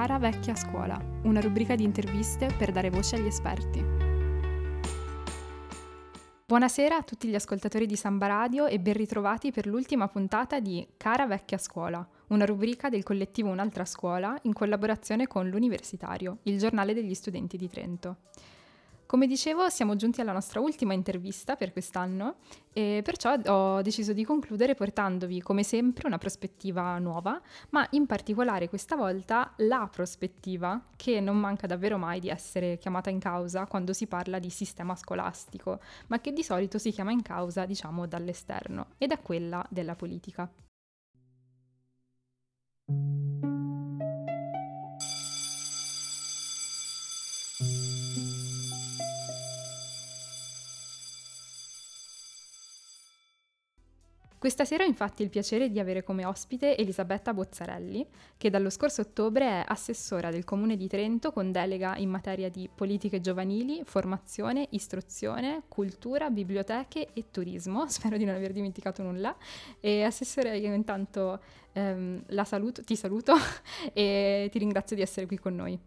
Cara vecchia scuola, una rubrica di interviste per dare voce agli esperti. Buonasera a tutti gli ascoltatori di Samba Radio e ben ritrovati per l'ultima puntata di Cara vecchia scuola, una rubrica del collettivo Un'altra scuola in collaborazione con l'Universitario, il giornale degli studenti di Trento. Come dicevo, siamo giunti alla nostra ultima intervista per quest'anno e perciò ho deciso di concludere portandovi, come sempre, una prospettiva nuova, ma in particolare questa volta la prospettiva che non manca davvero mai di essere chiamata in causa quando si parla di sistema scolastico, ma che di solito si chiama in causa, diciamo, dall'esterno, ed è quella della politica. Questa sera ho infatti il piacere di avere come ospite Elisabetta Bozzarelli, che dallo scorso ottobre è assessora del Comune di Trento con delega in materia di politiche giovanili, formazione, istruzione, cultura, biblioteche e turismo. Spero di non aver dimenticato nulla. E assessore, io intanto ehm, saluto, ti saluto e ti ringrazio di essere qui con noi.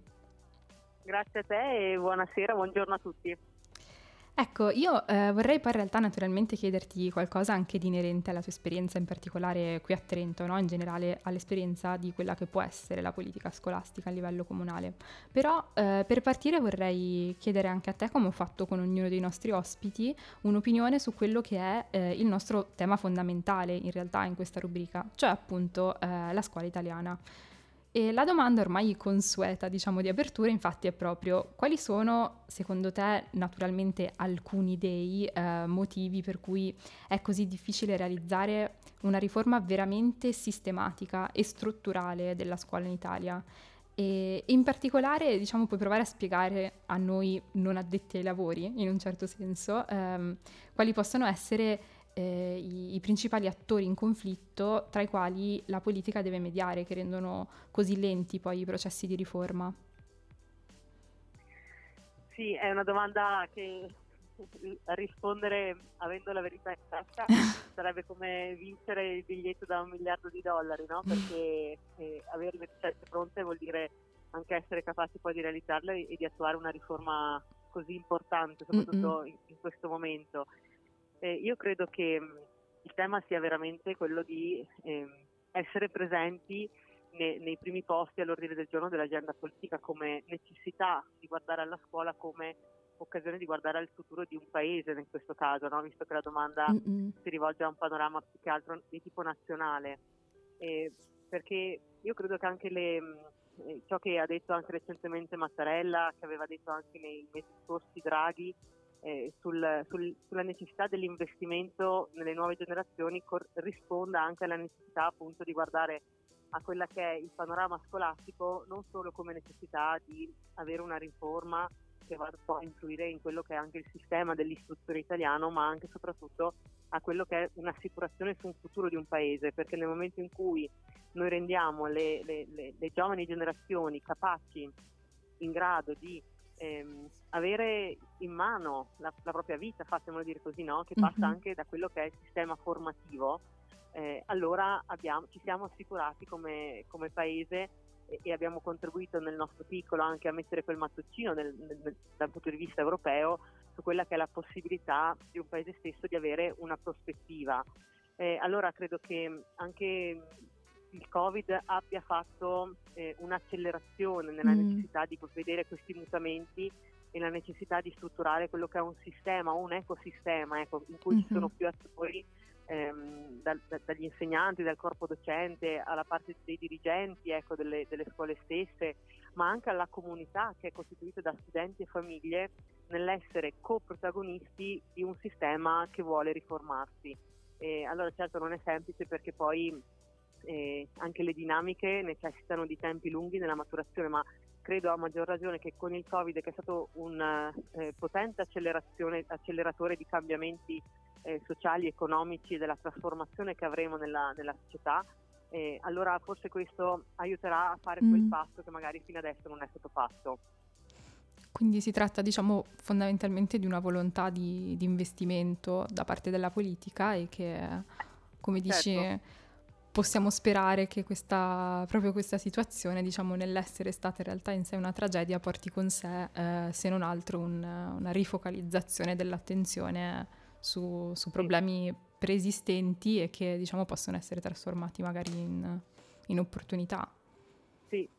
Grazie a te e buonasera, buongiorno a tutti. Ecco, io eh, vorrei poi in realtà naturalmente chiederti qualcosa anche di inerente alla tua esperienza, in particolare qui a Trento, no? in generale all'esperienza di quella che può essere la politica scolastica a livello comunale. Però eh, per partire vorrei chiedere anche a te, come ho fatto con ognuno dei nostri ospiti, un'opinione su quello che è eh, il nostro tema fondamentale in realtà in questa rubrica, cioè appunto eh, la scuola italiana. E la domanda ormai consueta, diciamo, di apertura, infatti, è proprio quali sono, secondo te, naturalmente alcuni dei eh, motivi per cui è così difficile realizzare una riforma veramente sistematica e strutturale della scuola in Italia? E in particolare, diciamo, puoi provare a spiegare a noi non addetti ai lavori, in un certo senso, ehm, quali possono essere eh, i, i, principali attori in conflitto tra i quali la politica deve mediare, che rendono così lenti poi i processi di riforma? Sì, è una domanda che rispondere avendo la verità in tasca sarebbe come vincere il biglietto da un miliardo di dollari, no? Perché eh, avere le ricette pronte vuol dire anche essere capaci poi di realizzarle e di attuare una riforma così importante, soprattutto in, in questo momento. Eh, io credo che mm, il tema sia veramente quello di eh, essere presenti ne, nei primi posti all'ordine del giorno dell'agenda politica come necessità di guardare alla scuola come occasione di guardare al futuro di un paese in questo caso, no? visto che la domanda Mm-mm. si rivolge a un panorama più che altro di tipo nazionale. Eh, perché io credo che anche le, mm, eh, ciò che ha detto anche recentemente Mattarella, che aveva detto anche nei mesi scorsi Draghi, eh, sul, sul, sulla necessità dell'investimento nelle nuove generazioni cor- risponda anche alla necessità appunto di guardare a quella che è il panorama scolastico non solo come necessità di avere una riforma che va a influire in quello che è anche il sistema dell'istruzione italiano, ma anche e soprattutto a quello che è un'assicurazione su un futuro di un paese, perché nel momento in cui noi rendiamo le, le, le, le giovani generazioni capaci, in grado di ehm, avere in mano la, la, propria vita, fatemelo dire così, no? che passa mm-hmm. anche da quello che è il sistema formativo, eh, allora abbiamo, ci siamo assicurati come, come paese e, e, abbiamo contribuito nel nostro piccolo anche a mettere quel mattoncino nel, nel, dal punto di vista europeo su quella che è la possibilità di un paese stesso di avere una prospettiva. Eh, allora credo che anche il Covid abbia fatto eh, un'accelerazione nella mm. necessità di vedere questi mutamenti e la necessità di strutturare quello che è un sistema, un ecosistema ecco, in cui mm-hmm. ci sono più attori ehm, da, da, dagli insegnanti, dal corpo docente, alla parte dei dirigenti ecco, delle, delle, scuole stesse, ma anche alla comunità che è costituita da studenti e famiglie nell'essere coprotagonisti di un sistema che vuole riformarsi. E allora certo non è semplice perché poi eh, anche le dinamiche necessitano di tempi lunghi nella maturazione, ma credo a maggior ragione che con il Covid, che è stato un eh, potente acceleratore di cambiamenti eh, sociali, economici e della trasformazione che avremo nella, nella società, eh, allora forse questo aiuterà a fare mm. quel passo che magari fino adesso non è stato fatto. Quindi si tratta, diciamo, fondamentalmente di una volontà di, di investimento da parte della politica e che, come dici, certo possiamo sperare che questa, proprio questa situazione, diciamo, nell'essere stata in realtà in sé una tragedia, porti con sé, eh, se non altro, un, una rifocalizzazione dell'attenzione su, su, problemi preesistenti e che, diciamo, possono essere trasformati magari in, in opportunità. Sì.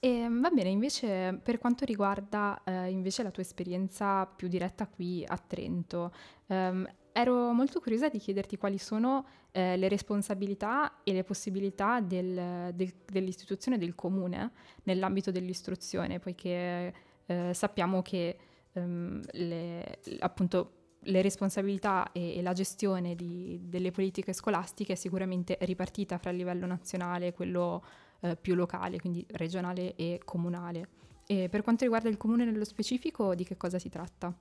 E va bene, invece per quanto riguarda eh, invece la tua esperienza più diretta qui a Trento, ehm, ero molto curiosa di chiederti quali sono eh, le responsabilità e le possibilità del, del, dell'istituzione del comune nell'ambito dell'istruzione, poiché eh, sappiamo che ehm, le, appunto le responsabilità e, e la gestione di, delle politiche scolastiche è sicuramente ripartita fra il livello nazionale e quello eh, più locale, quindi regionale e comunale. E per quanto riguarda il comune nello specifico, di che cosa si tratta?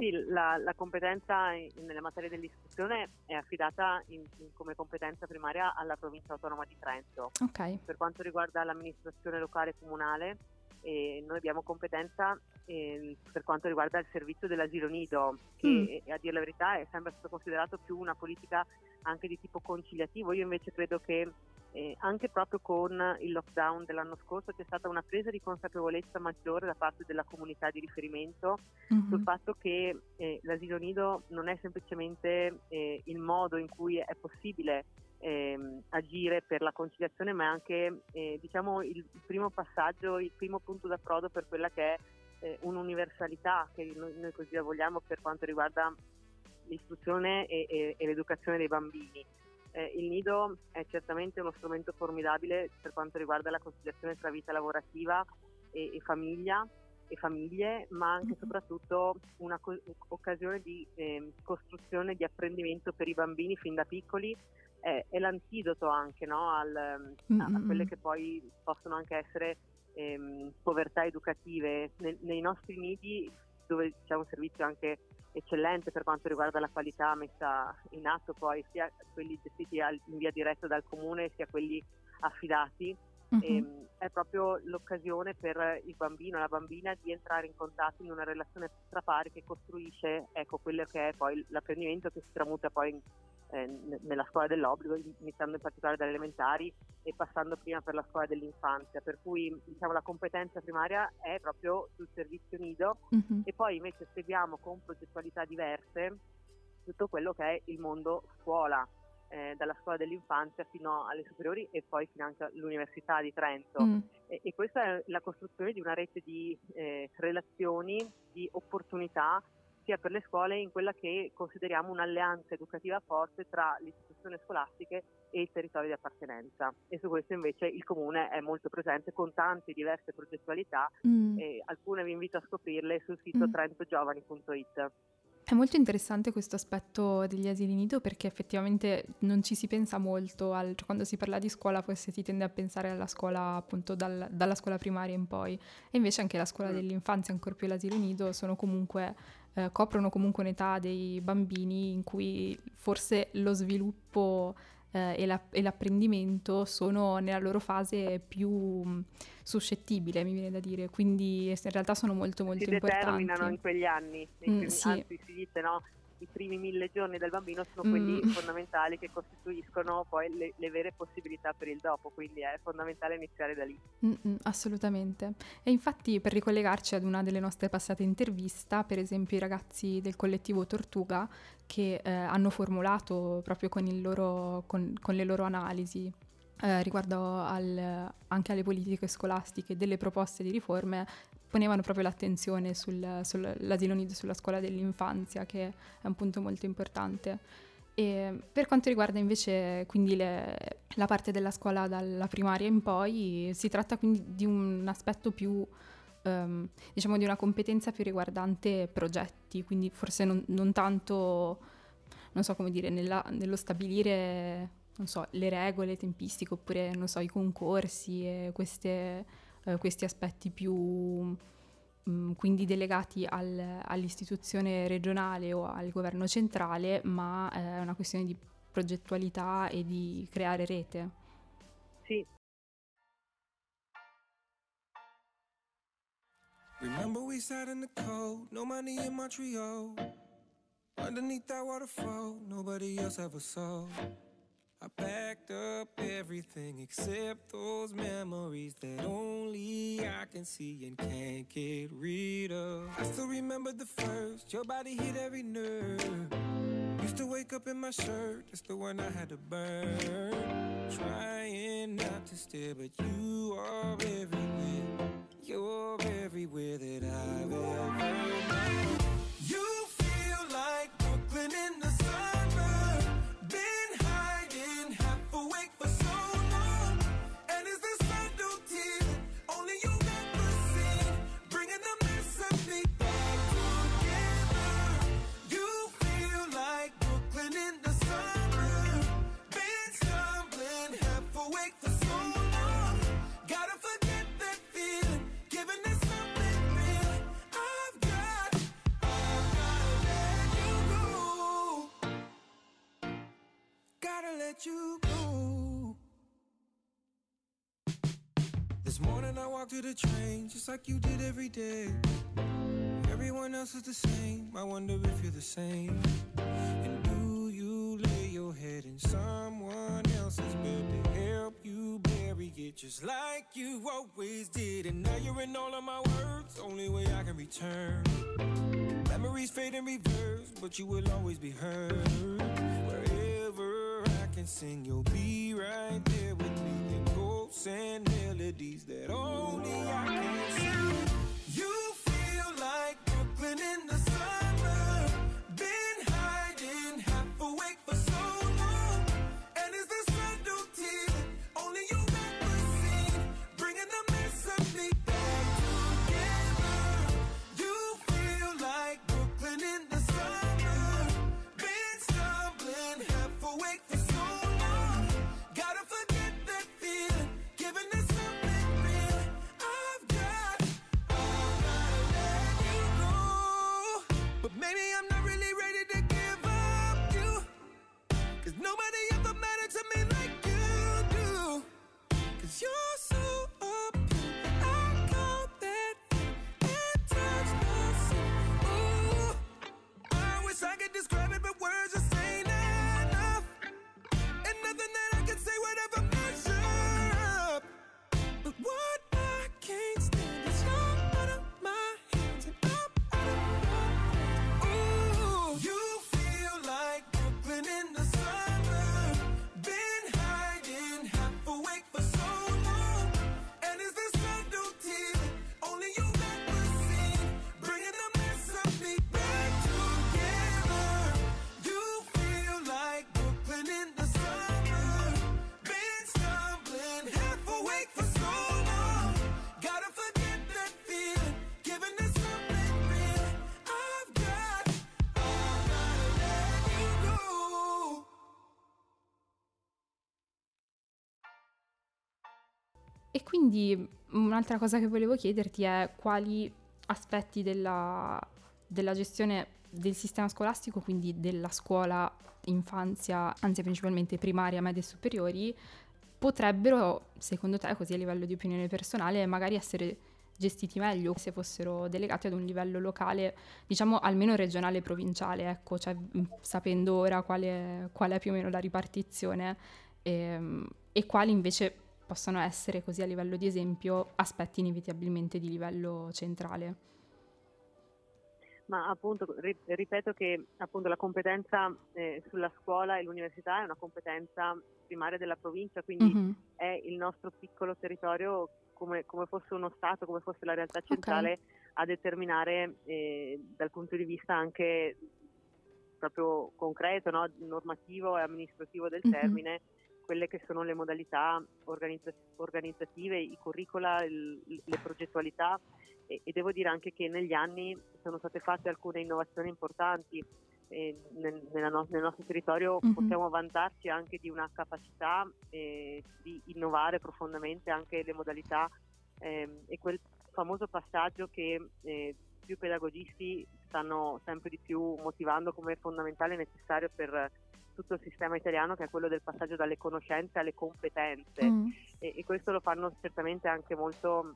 Sì, la, la competenza in, nelle materie dell'istruzione è affidata in, in, come competenza primaria alla provincia autonoma di Trento. Okay. Per quanto riguarda l'amministrazione locale e comunale, eh, noi abbiamo competenza eh, per quanto riguarda il servizio dell'asilo nido, che mm. a dire la verità è sempre stato considerato più una politica anche di tipo conciliativo. Io invece credo che eh, anche proprio con il lockdown dell'anno scorso c'è stata una presa di consapevolezza maggiore da parte della comunità di riferimento mm-hmm. sul fatto che eh, l'asilo nido non è semplicemente eh, il modo in cui è possibile ehm, agire per la conciliazione, ma è anche eh, diciamo, il, primo passaggio, il primo punto d'approdo per quella che è eh, un'universalità che noi, noi, così la vogliamo per quanto riguarda l'istruzione e, e, e l'educazione dei bambini. Eh, il nido è certamente uno strumento formidabile per quanto riguarda la conciliazione tra vita lavorativa e, e famiglia e famiglie, ma anche e mm-hmm. soprattutto un'occasione di eh, costruzione di apprendimento per i bambini fin da piccoli. Eh, è l'antidoto anche no, al, a, a, quelle che poi possono anche essere ehm, povertà educative. Nei, nei nostri nidi, dove c'è un servizio anche eccellente per quanto riguarda la qualità messa in atto poi sia quelli gestiti in via diretta dal comune sia quelli affidati. Uh-huh. È proprio l'occasione per il bambino e la bambina di entrare in contatto in una relazione tra pari che costruisce ecco, quello che è poi l'apprendimento che si tramuta poi in, eh, nella scuola dell'obbligo, iniziando in particolare dalle elementari e passando prima per la scuola dell'infanzia, per cui diciamo, la competenza primaria è proprio sul servizio nido uh-huh. e poi invece seguiamo con progettualità diverse tutto quello che è il mondo scuola, eh, dalla scuola dell'infanzia fino alle superiori e poi fino anche all'Università di Trento. Mm. E, e, questa è la costruzione di una rete di eh, relazioni, di opportunità sia per le scuole in quella che consideriamo un'alleanza educativa forte tra le istituzioni scolastiche e il territorio di appartenenza e su questo invece il comune è molto presente con tante diverse progettualità mm. e alcune vi invito a scoprirle sul sito mm. trentogiovani.it. È molto interessante questo aspetto degli asili nido perché effettivamente non ci si pensa molto, al, cioè quando si parla di scuola forse si tende a pensare alla scuola appunto dal, dalla scuola primaria in poi e invece anche la scuola mm. dell'infanzia, ancora più l'asilo nido, sono comunque eh, coprono comunque un'età dei bambini in cui forse lo sviluppo eh, e, la, e, l'apprendimento sono nella loro fase più mh, suscettibile, mi viene da dire, quindi in realtà sono molto molto si importanti. Si determinano in quegli anni, mm, primi, sì. anzi si dice no, i primi mille giorni del bambino sono mm. quelli fondamentali che costituiscono poi le, le, vere possibilità per il dopo, quindi è fondamentale iniziare da lì. Mm-mm, assolutamente. E infatti per ricollegarci ad una delle nostre passate interviste, per esempio i ragazzi del collettivo Tortuga che eh, hanno formulato proprio con, loro, con, con le loro analisi eh, riguardo al, anche alle politiche scolastiche delle proposte di riforme ponevano proprio l'attenzione sul, sull'asilo nido, sulla scuola dell'infanzia, che è un punto molto importante. E per quanto riguarda invece le, la parte della scuola dalla primaria in poi, si tratta quindi di un aspetto più, um, diciamo di una competenza più riguardante progetti, quindi forse non, non tanto, non so come dire, nella, nello stabilire, non so, le regole tempistiche oppure, non so, i concorsi e queste eh, questi aspetti più mh, mm, quindi delegati al, all'istituzione regionale o al governo centrale, ma eh, è una questione di progettualità e di creare rete. Sì. Remember we sat in the cold, no money in Montreal. Underneath that waterfall, nobody else ever saw. I packed up everything except those memories that only I can see and can't get rid of. I still remember the first, your body hit every nerve. Used to wake up in my shirt, that's the one I had to burn. Trying not to stare, but you are everywhere. You're everywhere that I've ever been. Morning I walk to the train just like you did every day. Everyone else is the same. I wonder if you're the same. And do you lay your head in someone else's bed to help you bury it just like you always did? And now you're in all of my words, only way I can return. Memories fade in reverse, but you will always be heard. Wherever I can sing, you'll be right there with me. In quotes and melodies that only I can sing. You feel like Brooklyn in the maybe I'm not really ready to give up you. Cause nobody ever mattered to me like you do. Cause you're E quindi un'altra cosa che volevo chiederti è quali aspetti della, della gestione del sistema scolastico, quindi della scuola, infanzia, anzi principalmente primaria, medie e superiori, potrebbero, secondo te, così a livello di opinione personale, magari essere gestiti meglio se fossero delegati ad un livello locale, diciamo almeno regionale e provinciale, ecco, cioè mh, sapendo ora quale, qual è più o meno la ripartizione ehm, e quali invece possono essere, così a livello di esempio, aspetti inevitabilmente di livello centrale. Ma appunto, ri- ripeto che appunto la competenza eh, sulla scuola e l'università è una competenza primaria della provincia, quindi Mhm. è il nostro piccolo territorio come, come fosse uno Stato, come fosse la realtà centrale a determinare eh, dal punto di vista anche proprio concreto, no? normativo e amministrativo del Mhm. termine, quelle che sono le modalità organizza- organizzative, i curricula, il- le progettualità e, e devo dire anche che negli anni sono state fatte alcune innovazioni importanti. eh, nel, no- nel nostro territorio Mhm. possiamo vantarci anche di una capacità eh, di innovare profondamente anche le modalità ehm, e quel famoso passaggio che eh, più pedagogisti stanno sempre di più motivando come fondamentale e necessario per tutto il sistema italiano che è quello del passaggio dalle conoscenze alle competenze Mm. e, e questo lo fanno certamente anche molto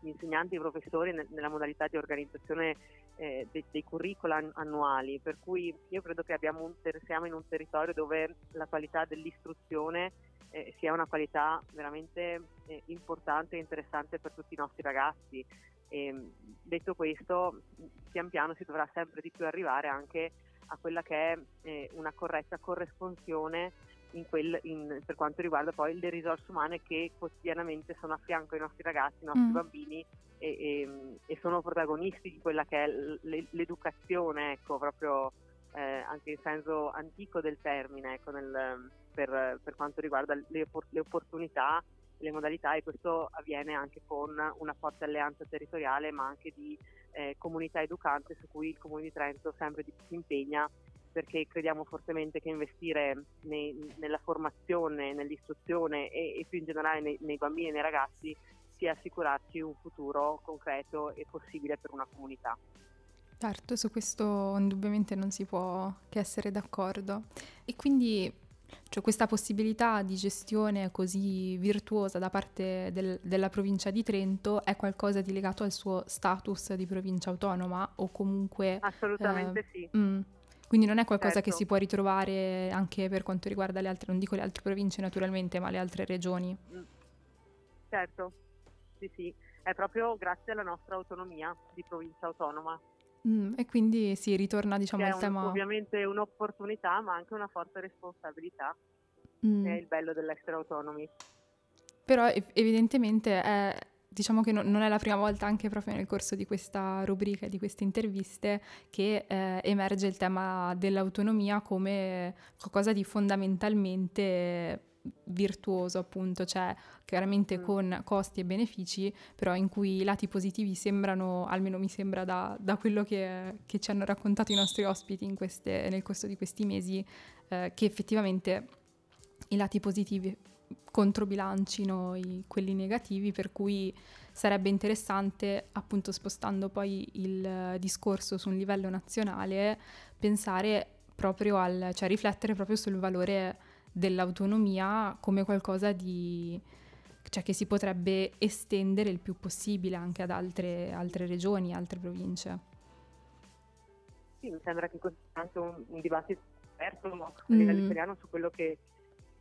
gli insegnanti, i professori ne- nella modalità di organizzazione eh, dei, dei curricula annuali, per cui io credo che un, siamo in un territorio dove la qualità dell'istruzione eh, sia una qualità veramente eh, importante e interessante per tutti i nostri ragazzi. E, detto questo, pian piano si dovrà sempre di più arrivare anche a quella che è eh, una corretta corresponsione in quel, in, per quanto riguarda poi le risorse umane che quotidianamente sono a fianco ai nostri ragazzi, ai nostri mm. bambini e, e, e, sono protagonisti di quella che è l'educazione, ecco, proprio eh, anche in senso antico del termine, ecco, nel, per, per, quanto riguarda le, le opportunità le modalità e questo avviene anche con una forte alleanza territoriale ma anche di eh, comunità educante su cui il Comune di Trento sempre di più si impegna perché crediamo fortemente che investire nei, nella formazione, nell'istruzione e, e più in generale nei, nei, bambini e nei ragazzi sia assicurarci un futuro concreto e possibile per una comunità. Certo, su questo indubbiamente non si può che essere d'accordo. E quindi cioè, questa possibilità di gestione così virtuosa da parte del, della provincia di Trento è qualcosa di legato al suo status di provincia autonoma o comunque... Assolutamente eh, sì. Mh, quindi non è qualcosa certo. che si può ritrovare anche per quanto riguarda le altre, non dico le altre province naturalmente, ma le altre regioni. Mm. Certo, sì sì, è proprio grazie alla nostra autonomia di provincia autonoma. Mm, e quindi si ritorna diciamo al un, tema... Ovviamente un'opportunità ma anche una forte responsabilità, mm. è il bello dell'essere autonomi. Però evidentemente è, diciamo che no, non è la prima volta anche proprio nel corso di questa rubrica, di queste interviste, che eh, emerge il tema dell'autonomia come qualcosa di fondamentalmente virtuoso appunto, cioè chiaramente mm. con costi e benefici, però in cui i lati positivi sembrano, almeno mi sembra da, da quello che, che, ci hanno raccontato i nostri ospiti queste, nel corso di questi mesi, eh, che effettivamente i lati positivi controbilancino i, quelli negativi, per cui sarebbe interessante, appunto spostando poi il discorso su un livello nazionale, pensare proprio al, cioè riflettere proprio sul valore dell'autonomia come qualcosa di, cioè che si potrebbe estendere il più possibile anche ad altre, altre regioni, altre province. Sì, mi sembra che questo sia anche un, un dibattito aperto a livello mm. italiano su quello che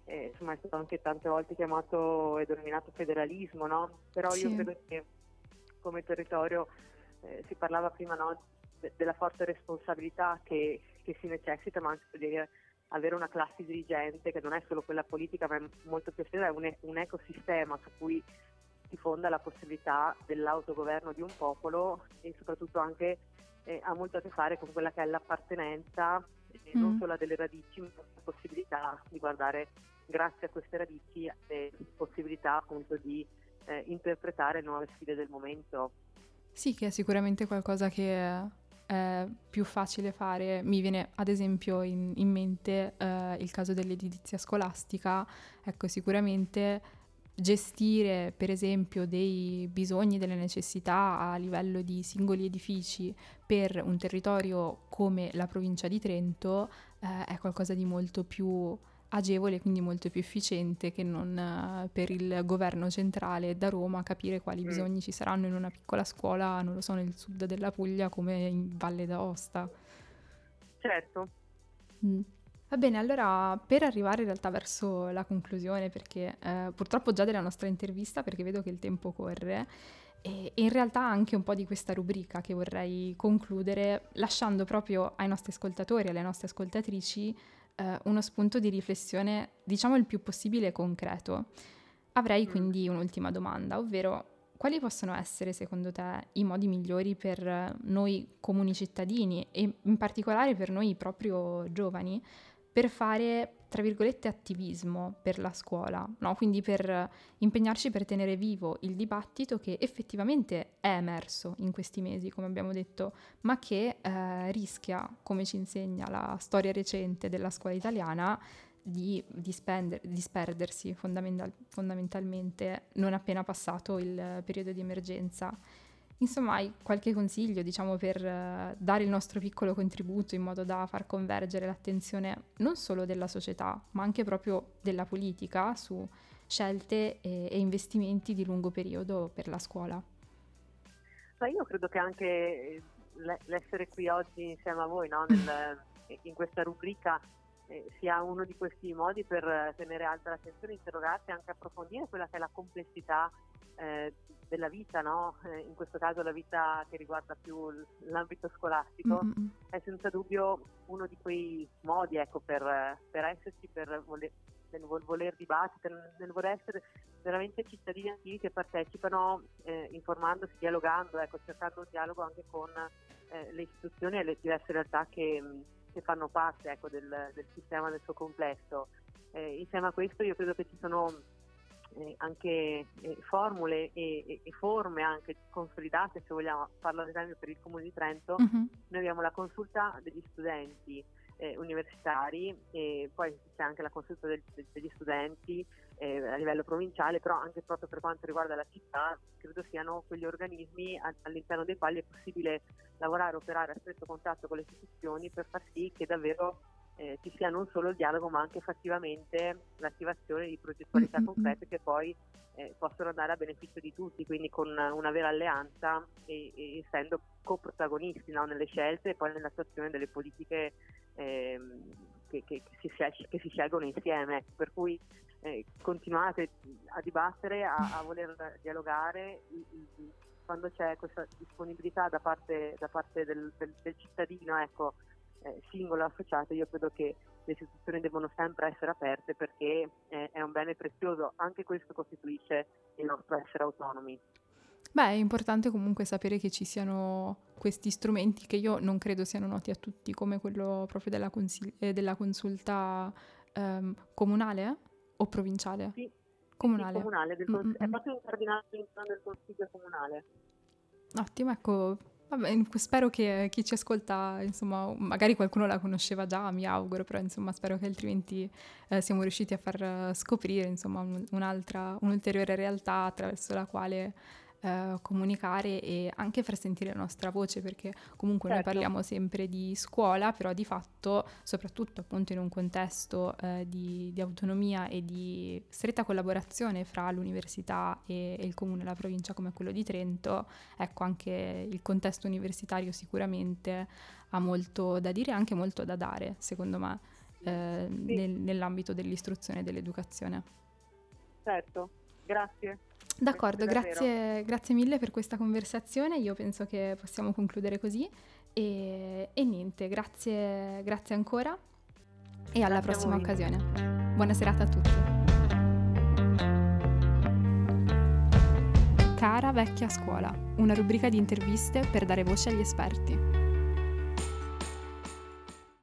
eh, insomma, è stato anche tante volte chiamato e denominato federalismo, no? Però sì. io credo che come territorio eh, si parlava prima no, de- della forte responsabilità che, che, si necessita, ma anche di avere una classe dirigente che non è solo quella politica, ma è molto più estesa, è un, un ecosistema su cui si fonda la possibilità dell'autogoverno di un popolo e soprattutto anche eh, ha molto a che fare con quella che è l'appartenenza eh, mm. non solo delle radici, ma la possibilità di guardare grazie a queste radici le possibilità appunto di eh, interpretare nuove sfide del momento. Sì, che è sicuramente qualcosa che è più facile fare. Mi viene ad esempio in, in mente eh, il caso dell'edilizia scolastica, ecco sicuramente gestire per esempio dei bisogni, delle necessità a livello di singoli edifici per un territorio come la provincia di Trento eh, è qualcosa di molto più agevole, quindi molto più efficiente che non uh, per il governo centrale da Roma capire quali mm. bisogni ci saranno in una piccola scuola, non lo so, nel sud della Puglia come in Valle d'Aosta. Certo. Mm. Va bene, allora per arrivare in realtà verso la conclusione, perché eh, purtroppo già della nostra intervista, perché vedo che il tempo corre, e, e in realtà anche un po' di questa rubrica che vorrei concludere lasciando proprio ai nostri ascoltatori, alle nostre ascoltatrici, eh, uno spunto di riflessione, diciamo il più possibile concreto. Avrei mm. quindi un'ultima domanda, ovvero quali possono essere secondo te i modi migliori per noi comuni cittadini e in particolare per noi proprio giovani per fare tra virgolette, attivismo per la scuola, no? quindi per impegnarci per tenere vivo il dibattito che effettivamente è emerso in questi mesi, come abbiamo detto, ma che eh, rischia, come ci insegna la storia recente della scuola italiana, di dispender- disperdersi fondamental- fondamentalmente non appena passato il periodo di emergenza. Insomma, hai qualche consiglio, diciamo, per uh, dare il nostro piccolo contributo in modo da far convergere l'attenzione non solo della società, ma anche proprio della politica su scelte e, e investimenti di lungo periodo per la scuola? Ma io credo che anche l'essere qui oggi insieme a voi no? Nel, in questa rubrica eh, sia uno di questi modi per tenere alta l'attenzione, interrogarsi e anche approfondire quella che è la complessità eh, della vita, no? eh, in questo caso la vita che riguarda più l'ambito scolastico, mm-hmm. è senza dubbio uno di quei modi ecco, per, per, esserci, per voler, nel voler dibattere, nel voler essere veramente cittadini attivi che partecipano eh, informandosi, dialogando, ecco, cercando un dialogo anche con eh, le istituzioni e le diverse realtà che, che fanno parte ecco, del, del, sistema nel suo complesso. Eh, insieme a questo io credo che ci sono eh, anche eh, formule e, e, forme anche consolidate, se vogliamo, parlo ad esempio per il Comune di Trento, uh-huh. noi abbiamo la consulta degli studenti eh, universitari e poi c'è anche la consulta del, degli studenti eh, a livello provinciale, però anche proprio per quanto riguarda la città, credo siano quegli organismi all'interno dei quali è possibile lavorare, operare a stretto contatto con le istituzioni per far sì che davvero eh, ci sia non solo il dialogo ma anche fattivamente l'attivazione di progettualità mm-hmm. concrete che poi eh, possono andare a beneficio di tutti, quindi con una vera alleanza e, e essendo coprotagonisti no, nelle scelte e poi nell'attuazione delle politiche ehm, che, che, che, si che, si scelgono insieme. Per cui eh, continuate a dibattere, a, a voler dialogare. Quando c'è questa disponibilità da parte, da parte del, del, del cittadino, ecco, eh, singolo associato, io credo che le istituzioni devono sempre essere aperte perché eh, è un bene prezioso, anche questo costituisce il nostro essere autonomi. Beh, è importante comunque sapere che ci siano questi strumenti che io non credo siano noti a tutti, come quello proprio della, consil- eh, della consulta ehm, comunale o provinciale? Sì, comunale. Sì, comunale del cons- è proprio incardinato all'interno del consiglio comunale. Ottimo, ecco, Vabbè, spero che chi ci ascolta, insomma, magari qualcuno la conosceva già, mi auguro, però insomma spero che altrimenti eh, siamo riusciti a far scoprire, insomma, un, un'altra, un'ulteriore realtà attraverso la quale eh, comunicare e anche far sentire la nostra voce perché comunque certo. noi parliamo sempre di scuola però di fatto soprattutto appunto in un contesto eh, di, di, autonomia e di stretta collaborazione fra l'università e, e il comune, la provincia come quello di Trento ecco anche il contesto universitario sicuramente ha molto da dire e anche molto da dare secondo me eh, sì. nel, nell'ambito dell'istruzione e dell'educazione certo grazie D'accordo, grazie, grazie, mille per questa conversazione, io penso che possiamo concludere così e, e niente, grazie, grazie ancora e alla grazie prossima occasione. Buona serata a tutti. Cara vecchia scuola, una rubrica di interviste per dare voce agli esperti.